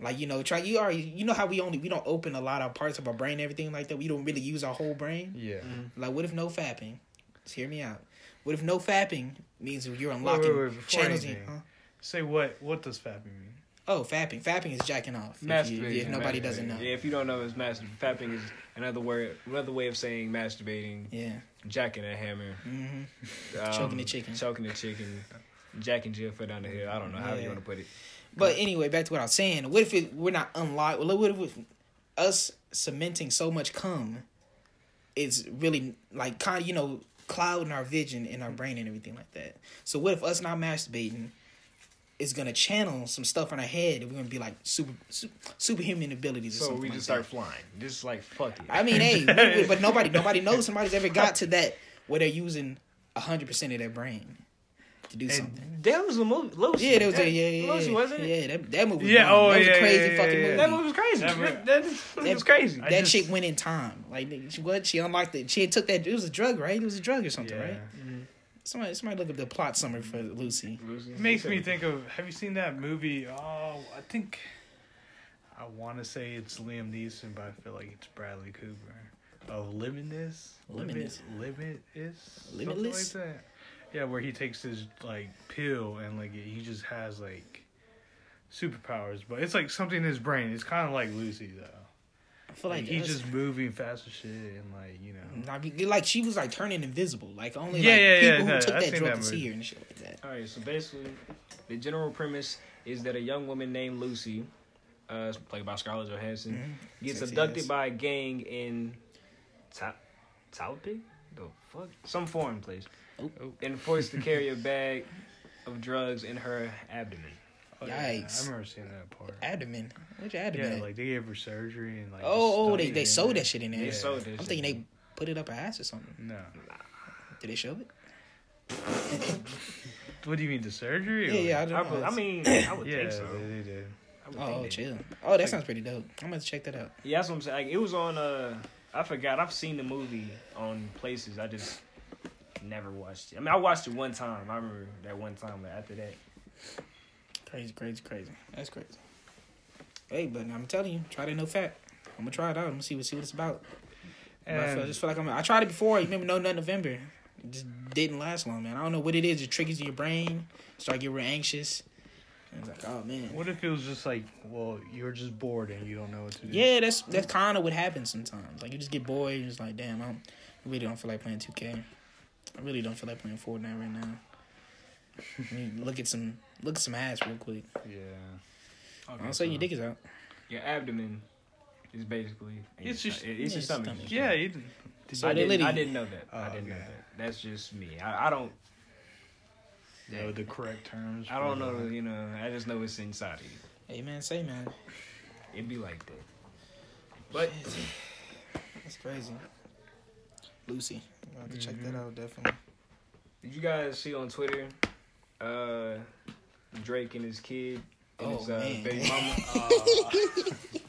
like you know try you are you know how we only we don't open a lot of parts of our brain and everything like that. We don't really use our whole brain. Yeah. Mm-hmm. Like, what if no fapping? Just hear me out. What if no fapping means you're unlocking wait, wait, before channels? In, huh? Say what? What does fapping mean? Oh, fapping. Fapping is jacking off. If, you, if nobody doesn't know. Yeah, if you don't know, it's masturbating. Fapping is another word, another way of saying masturbating. Yeah. Jacking a hammer. hmm [laughs] Um, Choking the chicken. Choking the chicken. Jacking Jill foot down the hill. I don't know how Yeah. you want to put it. But anyway, back to what I was saying. What if it, we're not unlocked? Well, what if it- us cementing so much cum is really like kind of you know clouding our vision in our brain and everything like that. So what if us not masturbating is gonna channel some stuff in our head and we're gonna be like super, super superhuman abilities or So we like just that. start flying. Just like fuck it. I mean, hey, we- [laughs] we- but nobody nobody knows somebody's ever got to that where they're using hundred percent of their brain to do something. that was a movie. Lucy. Yeah, that was that, a, yeah, yeah, Lucy, wasn't it? Yeah, that, that movie. Yeah, oh, that was yeah, a crazy yeah, yeah, fucking yeah. movie. That movie was crazy. That That, that, that was crazy. That just- chick went in time. Like she what? She unlocked it. She had took that. It was a drug, right? It was a drug or something, Yeah. right? Mm-hmm. Somebody, somebody look at the plot summary for Lucy. Lucy. It makes me think of. Have you seen that movie? Oh, I think. I want to say it's Liam Neeson, but I feel like it's Bradley Cooper. Of Limitless. Limitless. Limit is Limitless? Like that. Yeah, where he takes his like pill and like he just has like superpowers, but it's like something in his brain. It's kind of like Lucy though. I feel Like, like, he's just moving faster shit and like you know. I mean, like she was like turning invisible. Like only Yeah, like yeah, people yeah, who no, took I've that drug that to see her and shit like that. All right, so basically, the general premise is that a young woman named Lucy, uh, played by Scarlett Johansson, Mhm. gets Sexy abducted ass. by a gang in Ta- Taipei? The fuck? Some foreign place. Oh. And forced to carry a bag of drugs in her abdomen. Oh, yeah, Yikes. I remember seeing that part. Abdomen. What's your abdomen? Yeah, like they gave her surgery and like. oh, oh, they it they in sewed there. that shit in there. They Yeah. sold that I'm thinking they put it up her ass or something. No. Did they show it? [laughs] What do you mean the surgery? Yeah, yeah. I, I, don't would- know. I mean, I would Yeah, think so. they, they did. I would Oh, chill. Oh, that sounds pretty dope. I'm gonna check that out. Yeah, that's what I'm saying. Like, it was on. Uh, I forgot. I've seen the movie on places. I just never watched it. I mean, I watched it one time. I remember that one time. But after that, Crazy, crazy, crazy. That's crazy. Hey, but I'm telling you, try that no fap. I'm gonna try it out. I'm gonna see what see what it's about. But I, feel, I just feel like I'm. I tried it before. You remember No Nut November? It just didn't last long, man. I don't know what it is. It triggers your brain. Start getting real anxious. And it's like, oh man. what if it was just like, well, you're just bored and you don't know what to do? Yeah, that's that's kind of what happens sometimes. Like you just get bored. You're just like, damn, I, don't, I really don't feel like playing 2K. I really don't feel like playing Fortnite right now. I mean, [laughs] look at some look at some ass real quick. Yeah. I don't say your dick is out. your abdomen is basically. It's just- it- it's just it's stomach. stomach. Yeah, you didn't. So I, didn't, I didn't know that. I Oh, didn't know that. That's just me. I, I don't. know the correct terms. I don't know. that. You know. I just know it's inside of you. Hey man, say man, It'd be like that. But that's crazy. Lucy, I have to check Mhm. that out definitely. did you guys see on Twitter, uh, Drake and his kid and Oh, his uh, man. baby mama? [laughs] [laughs]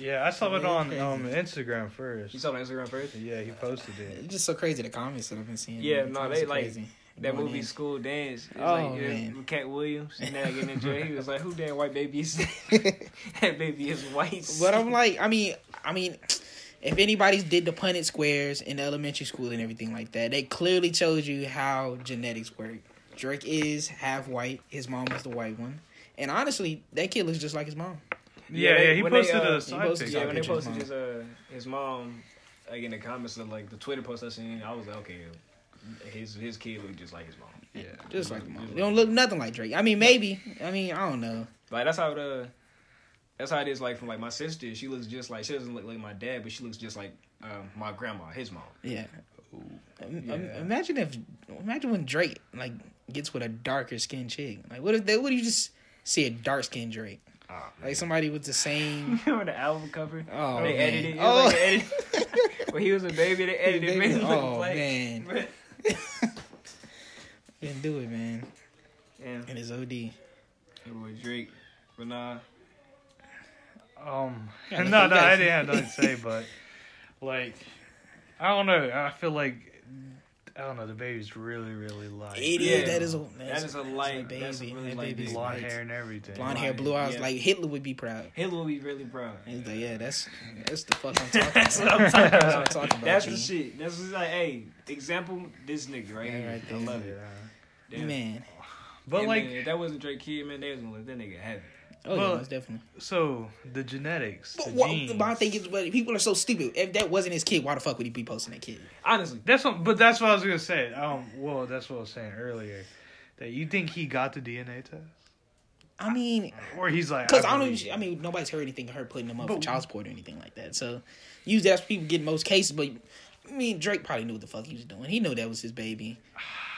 Yeah, I saw it on um Instagram first. You saw it on Instagram first. Yeah, he posted it. It's just so crazy the comments that I've been seeing. Yeah, no, Comments they like- crazy. That Going movie in. School Dance. It's Oh, like, yeah, man. Katt Williams and now getting in jail. He was like, "Who damn white baby is [laughs] that? baby is white." But I'm like, I mean, I mean, if anybody's did the Punnett squares in elementary school and everything like that, they clearly showed you how genetics work. Drake is half white. His mom is the white one. And honestly, that kid looks just like his mom. Yeah, they- yeah, he when they, posted uh, a side posted- picture. yeah, when they posted his his uh his mom like in the comments of like the Twitter post I seen, I was like, okay, his his kid looked just like his mom. Yeah. Just like his mom. They don't look nothing like Drake. I mean, maybe. I mean, I don't know. Like that's how the that's how it is. Like from like my sister, she looks just like she doesn't look like my dad, but she looks just like um, my grandma, his mom. Yeah. Yeah. Imagine if, imagine when Drake like gets with a darker skinned chick. Like, what if they? What if you just see a dark skinned Drake? Oh, Like somebody with the same. [laughs] Remember the album cover? Oh they man. edited it. it oh. like edit- [laughs] when he was a baby, they edited it. Made him look oh black. man. Didn't do it, man. Yeah, And it's OD. it was Drake, but nah. Um, Yeah, [laughs] no, no, I didn't have nothing to say, [laughs] but like, I don't know. I feel like I don't know. The baby's really, really light. It Yeah. That is a. That's, That is a light- baby. that's a really that light baby's baby. blonde light. hair and everything. Blonde hair, blue eyes. yeah. Like Hitler would be proud. Hitler will be really proud. He's like, yeah, that's [laughs] that's the fuck I'm talking That's about. what I'm talking That's what I'm talking about. That's the shit. That's just like, hey, example, this nigga right Yeah, here. right I there. love it. Yeah. Damn. Man. But Hey, like, man, if that wasn't Drake Kid, man, they was gonna let that nigga have it. Oh yeah, Well, most definitely. so the genetics, But the what, genes. my thing is, but people are so stupid. If that wasn't his kid, why the fuck would he be posting that kid? Honestly, That's what, but that's what I was gonna say. Um, well, that's what I was saying earlier. That you think he got the DNA test, I mean, or he's like, because I don't. Even, I mean, nobody's heard anything of her putting him up for child support or anything like that. So, usually that's people get most cases. But I mean, Drake probably knew what the fuck he was doing. He knew that was his baby.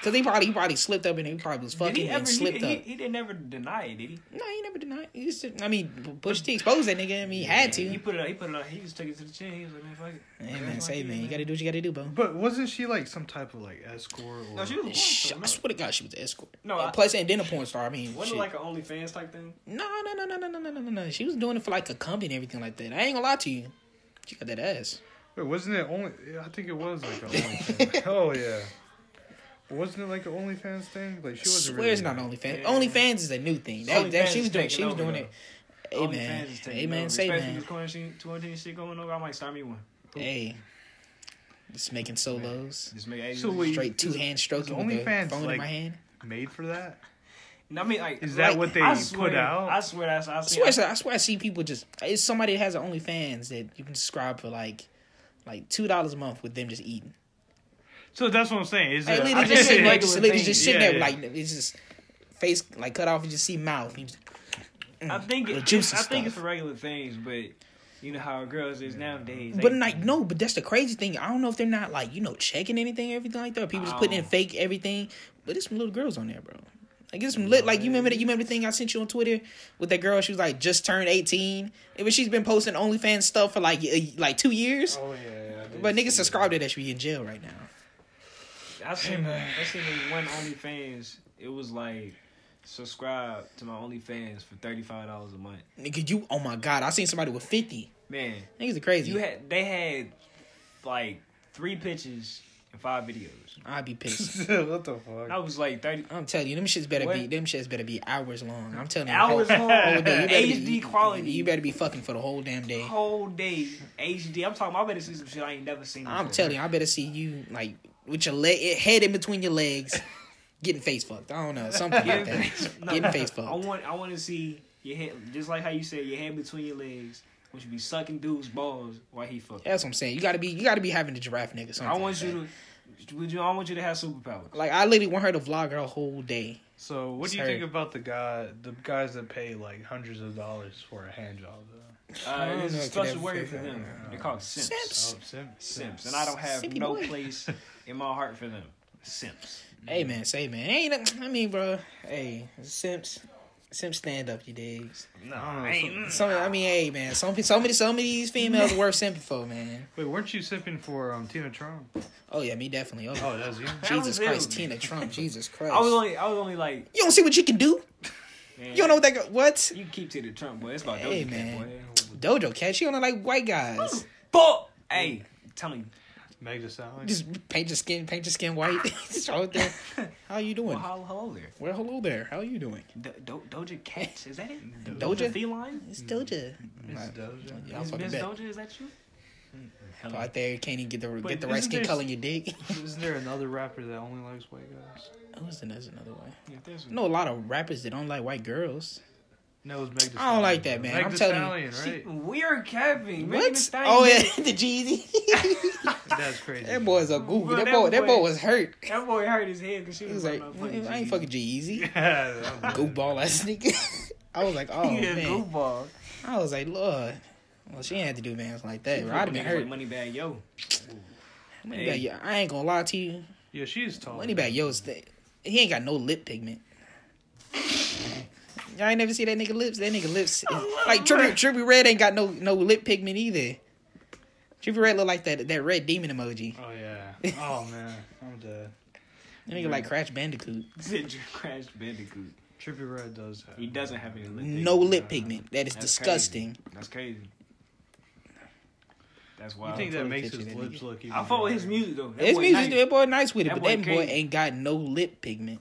Because he probably he probably slipped up and he probably was fucking ever? and slipped he, up. he didn't ever deny it, did he? No, he never denied. It. He just, I mean, Pusha T exposed that nigga. I mean, he had to. He put it. out- He put it. out. He just took it to the chin. He was like, man, fuck it. Hey That's man, say kid, man, you gotta do what you gotta do, bro. But wasn't she like some type of like escort? Or... No, she was a porn star. I swear to God, she was an escort. No, And I- plus, and then a porn star. I mean, wasn't shit. it like an OnlyFans type thing? no, no, no, no, no, no, no, no, no, no. She was doing it for like a company and everything like that. I ain't gonna lie to you. She got that ass. Wait, wasn't it only? I think it was like an [laughs] OnlyFans. oh yeah. Wasn't it like an OnlyFans thing? Like she I wasn't. swear really, it's not OnlyFans. Yeah. OnlyFans is a new thing. That, that she was is doing. She was doing over, it. Hey OnlyFans man, is hey man, over. say man. this quarantine, quarantine shit going over. I might start me one. Hey, just making solos. Just make. So wait, Straight two hand stroking is with the OnlyFans, phone in like- my hand. made for that. I mean, like, Is that like, what they I put swear, out? I swear that's. I, I see, swear, I swear, I see people just. It's somebody that has an OnlyFans that you can subscribe for like, like two dollars a month with them just eating. So that's what I'm saying. Is it? literally just sitting there, just, literally just sitting Yeah, there, like it's just face like cut off. You just see mouth. Just, I mm, think it, I think it's for regular things, but you know how girls is nowadays. but like no, but that's the crazy thing. I don't know if they're not like you know checking anything, everything like that. Or people just putting in fake everything. But there's some little girls on there, bro. Like get some lit. Like you remember that? You remember the thing I sent you on Twitter with that girl? She was like just turned eighteen. And but she's been posting OnlyFans stuff for like a- like two years. Oh yeah, yeah. But see niggas subscribed to that. She be in jail right now. I seen [sighs] I seen this one OnlyFans. It was like subscribe to my OnlyFans for thirty five dollars a month. Nigga, you. Oh my god, I seen somebody with fifty. Man, Niggas are crazy. you had they had like three pictures and five videos. [laughs] I'd be pissed. [laughs] what the fuck? I was like thirty I'm telling you, them shits better be them shits better be hours long. I'm telling you, hours whole- long, whole day. You be- HD quality. You better be fucking for the whole damn day. whole day HD. I'm talking. I better see some shit I ain't never seen. I'm telling you, I better see you like with your leg head in between your legs, [laughs] getting face fucked. I don't know something like that. no, Getting face fucked. I want I want to see your head, just like how you said your head between your legs. When you be sucking dude's balls while he fucking. That's what I'm saying. You gotta be you gotta be having the giraffe nigga. I Something want you to. Would you? I want you to have superpowers. Like I literally want her to vlog her whole day. So, what do you Sorry. think about the guy, the guys that pay like hundreds of dollars for a hand job? Though? Uh, don't a know if special that word for them. They're called simps. Simps. Oh, simps. Simps, and I don't have Simpy no boy. place in my heart for them. Simps. Hey man, say man, ain't I mean, bro. Hey, Simps, Simps stand up, you digs. No, I ain't- Some, I mean, hey man, some some of some of these females are worth simping for, man. Wait, weren't you sipping for um, Tina Trump? Oh yeah, me definitely. Oh, Oh, that's you. Jesus was Christ, him. Tina Trump, [laughs] Jesus Christ. I was only, I was only like, you don't see what you can do. man, You don't know what that go- what? You keep to the Trump, boy. It's about Hey, Doja man. Cat, boy. Doja Cat, she only like white guys. But hey, tell me, Meg Thee Stallion. Just paint your skin, paint your skin white. [laughs] Just out there. [laughs] How you doing? well, hello, hello there. Well, hello there. How you doing? Do, do, Doja Cat, is that it? Doja? Feline? It's Doja. Mm-hmm. Miss Right. Doja. Yeah, I'll Is fucking Miss bet. Doja, is that you? Mm-hmm. Hello. Out there, can't even get the But get the right skin there- color in your dick. [laughs] Isn't there another rapper that only likes white guys? Oh, listen, there's another way. Yeah, there's I know a lot of rappers that don't like white girls. No, it's Meg Thee I don't like that, man. Meg I'm Thee telling you. Stallion, She, we're capping. What? Oh yeah, [laughs] the Jeezy. [laughs] That's crazy. that boy's a goofy. Bro, That that boy, that boy- boy was hurt. That boy hurt his head because she was was like, like, fucking I ain't fucking Jeezy. [laughs] Yeah, that was- Goofball ass nigga. I was like, oh yeah, man. goofball. I was like, Lord. Well, she ain't had to do man like that. bro. I'd have been hurt. Money bag, yo. Moneybagg, Hey. Yo, I ain't gonna lie to you. Yeah, she's tall. Moneybagg Yo's th- he ain't got no lip pigment. Y'all ain't never see that nigga lips. That nigga lips like Trippie Trippie Redd ain't got no no lip pigment either. Trippie Redd look like that that red demon emoji. Oh yeah. [laughs] Oh man, I'm dead. That nigga like Crash Bandicoot. Said you crashed Bandicoot. Trippie Redd does have. He doesn't have any lip No pigment. lip pigment. That is That's disgusting. Crazy. That's crazy. That's why. You think that makes his lips look even? I follow his music though. That His boy music, nice. that boy nice with it, That but boy that boy crazy. ain't got no lip pigment.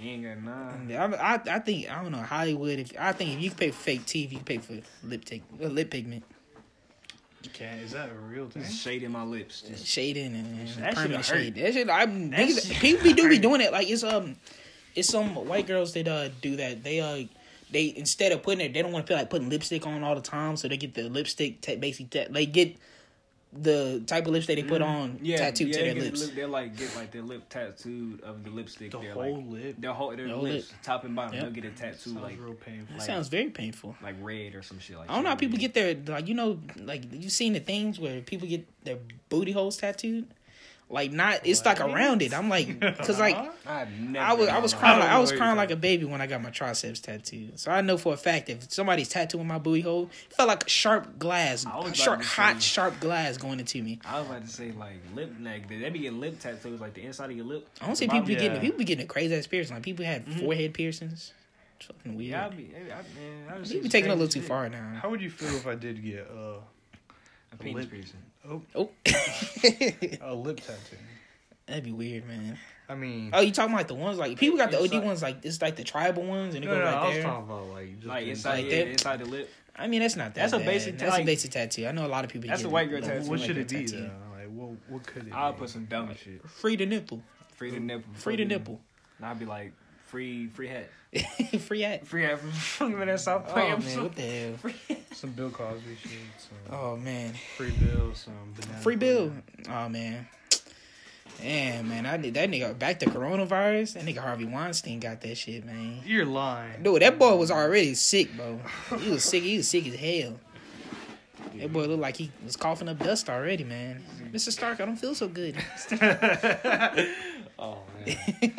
He ain't got none. I, I, I think I don't know Hollywood. If I think if you can pay for fake teeth, you can pay for lip tick, uh, lip pigment, You can't. Is that a real thing? Just shading my lips. Just shading and That permanent shit hurt. shade. That shit, I'm That niggas, shit people be do be hurt. doing it. Like it's um, it's some white girls that uh do that. They uh. They instead of putting it, they don't want to feel like putting lipstick on all the time, so they get the lipstick. ta basically, ta- they get the type of lipstick they put on Mm-hmm. yeah, tattooed yeah, to their lips. Lip, they're like get like their lip tattooed of the lipstick. The they're whole like, lip. their whole their The whole lips, top and bottom. Yep. They'll get a tattoo Sounds like real painful. That like- sounds very painful. like red or some shit like. I don't know how people get their like you know like you seen the things where people get their booty holes tattooed, like not it's like What? around it. I'm like [laughs] because like I've. I was I was crying like I was crying like a baby when I got my triceps tattooed. So I know for a fact if somebody's tattooing my booty hole, it felt like sharp glass, I was about sharp hot say- sharp glass going into me. I was about to say like lip like they be getting lip tattoos like the inside of your lip. I don't see people be bottom- getting yeah. people be getting a crazy ass piercing. Like people had Mhm. forehead piercings. It's fucking weird. Yeah, I be, I, I, man, I just you be taking it a little too far now. How would you feel if I did get uh, A penis lip- piercing. Oh, oh. [laughs] a lip tattoo? that'd be weird, man. I mean, Oh, you talking about the ones like people got the OD Inside- ones like it's like the tribal ones and it no, goes no, I right was there. talking about like just Like inside, like yeah, that? inside the lip. I mean, that's not that. That's a basic ta- That's a basic tattoo. I know a lot of people. That's a white girl tattoo. What like should a it be though? Like, what what could it I'll be? put some dumb shit. Free the nipple. Free the nipple. Free the nipple. And I'd be like free, free hat. [laughs] Free hat. Free hat from from that South Oh Park. man, what the hell? [laughs] Some Bill Cosby shit. Some Oh man, free Bill. Some banana. free bill. pudding. Oh man. Damn man, I did that nigga back to coronavirus. That nigga Harvey Weinstein got that shit, man. You're lying. Dude, that boy was already sick, bro. He was sick. He was sick as hell. That boy looked like he was coughing up dust already, man. Mr. Stark, I don't feel so good. [laughs] oh man.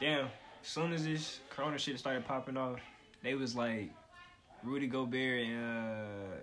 Damn. As soon as this Corona shit started popping off, they was like Rudy Gobert and uh,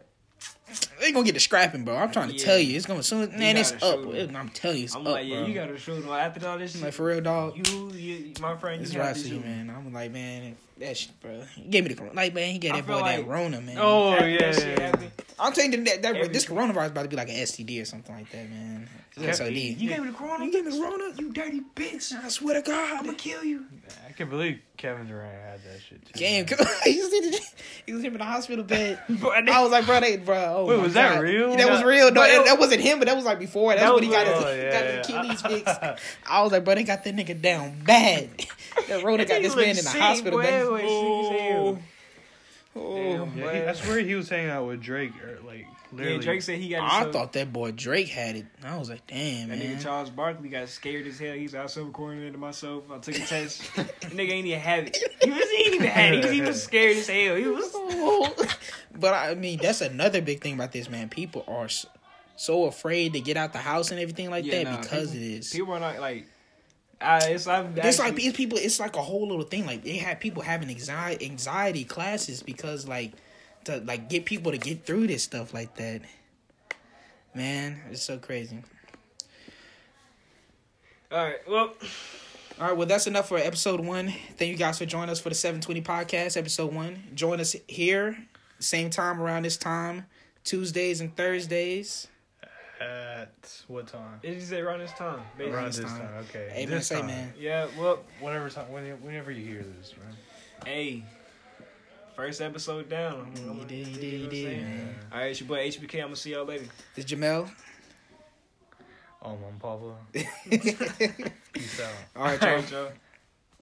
They gonna get the scrapping, bro. I'm trying to Yeah. tell you, it's gonna soon. Man, it's up. It- I'm telling you, it's I'm up, like, yeah, bro. you gotta show them after all this shit. like for real, dog. you, you, my friend, It's you got right to to you, man. I'm like, man, that shit, bro. He gave me the corona. Like, man, he gave that feel boy that like- Rona, man. Oh After yeah. that I'm telling you that, that Every- this coronavirus about to be like an STD or something like that, man. It's SOD. You gave me the corona. You gave me the Rona? You dirty bitch. I swear to God. I'm gonna kill you. I can't believe Kevin Durant had that shit too. Damn, he was the, he was in the hospital bed. [laughs] Bro, I was like, bro, they, bro. Oh Wait, my was that real? That was real. No, But that, it- that wasn't him, but that was like before. That's That when he was got his, real. Got yeah, his yeah. Achilles fixed. [laughs] I was like, bro, they got that nigga down bad. [laughs] that Rona got this man in the hospital bed. Oh, Oh. Damn. Yeah, he, I swear he was hanging out with Drake, or like literally. Yeah, Drake said he got. I thought that boy Drake had it. I was like, damn, That man. nigga Charles Barkley got scared as hell. He's out self quarantined myself. I took a test. [laughs] nigga ain't even have it. He was he ain't even had it. He was even scared as hell. He was. [laughs] but I mean, that's another big thing about this, man. People are so, so afraid to get out the house and everything like Yeah, that nah, because people- it is. People are not like. Uh, it's I've It's like actually- these people. It's like a whole little thing. Like they have people having anxiety anxiety classes because like to like get people to get through this stuff like that. Man, it's so crazy. All right. Well, All right, well that's enough for episode one. Thank you guys for joining us for the seven twenty podcast, episode one. Join us here, same time around this time, Tuesdays and Thursdays. At what time? it just around this time. Basically. Around this this time. time. Okay. Hey man, this say time. man. Yeah. Well, Whatever time. Whenever you hear this, man. hey. First episode down. I'm- I'm- You did, you did, you what I'm did, saying? man. All right, it's your boy HBK. I'm gonna see y'all later. This Jamel. Oh, Mom Pablo. All Peace out. right, All y'all. right, y'all.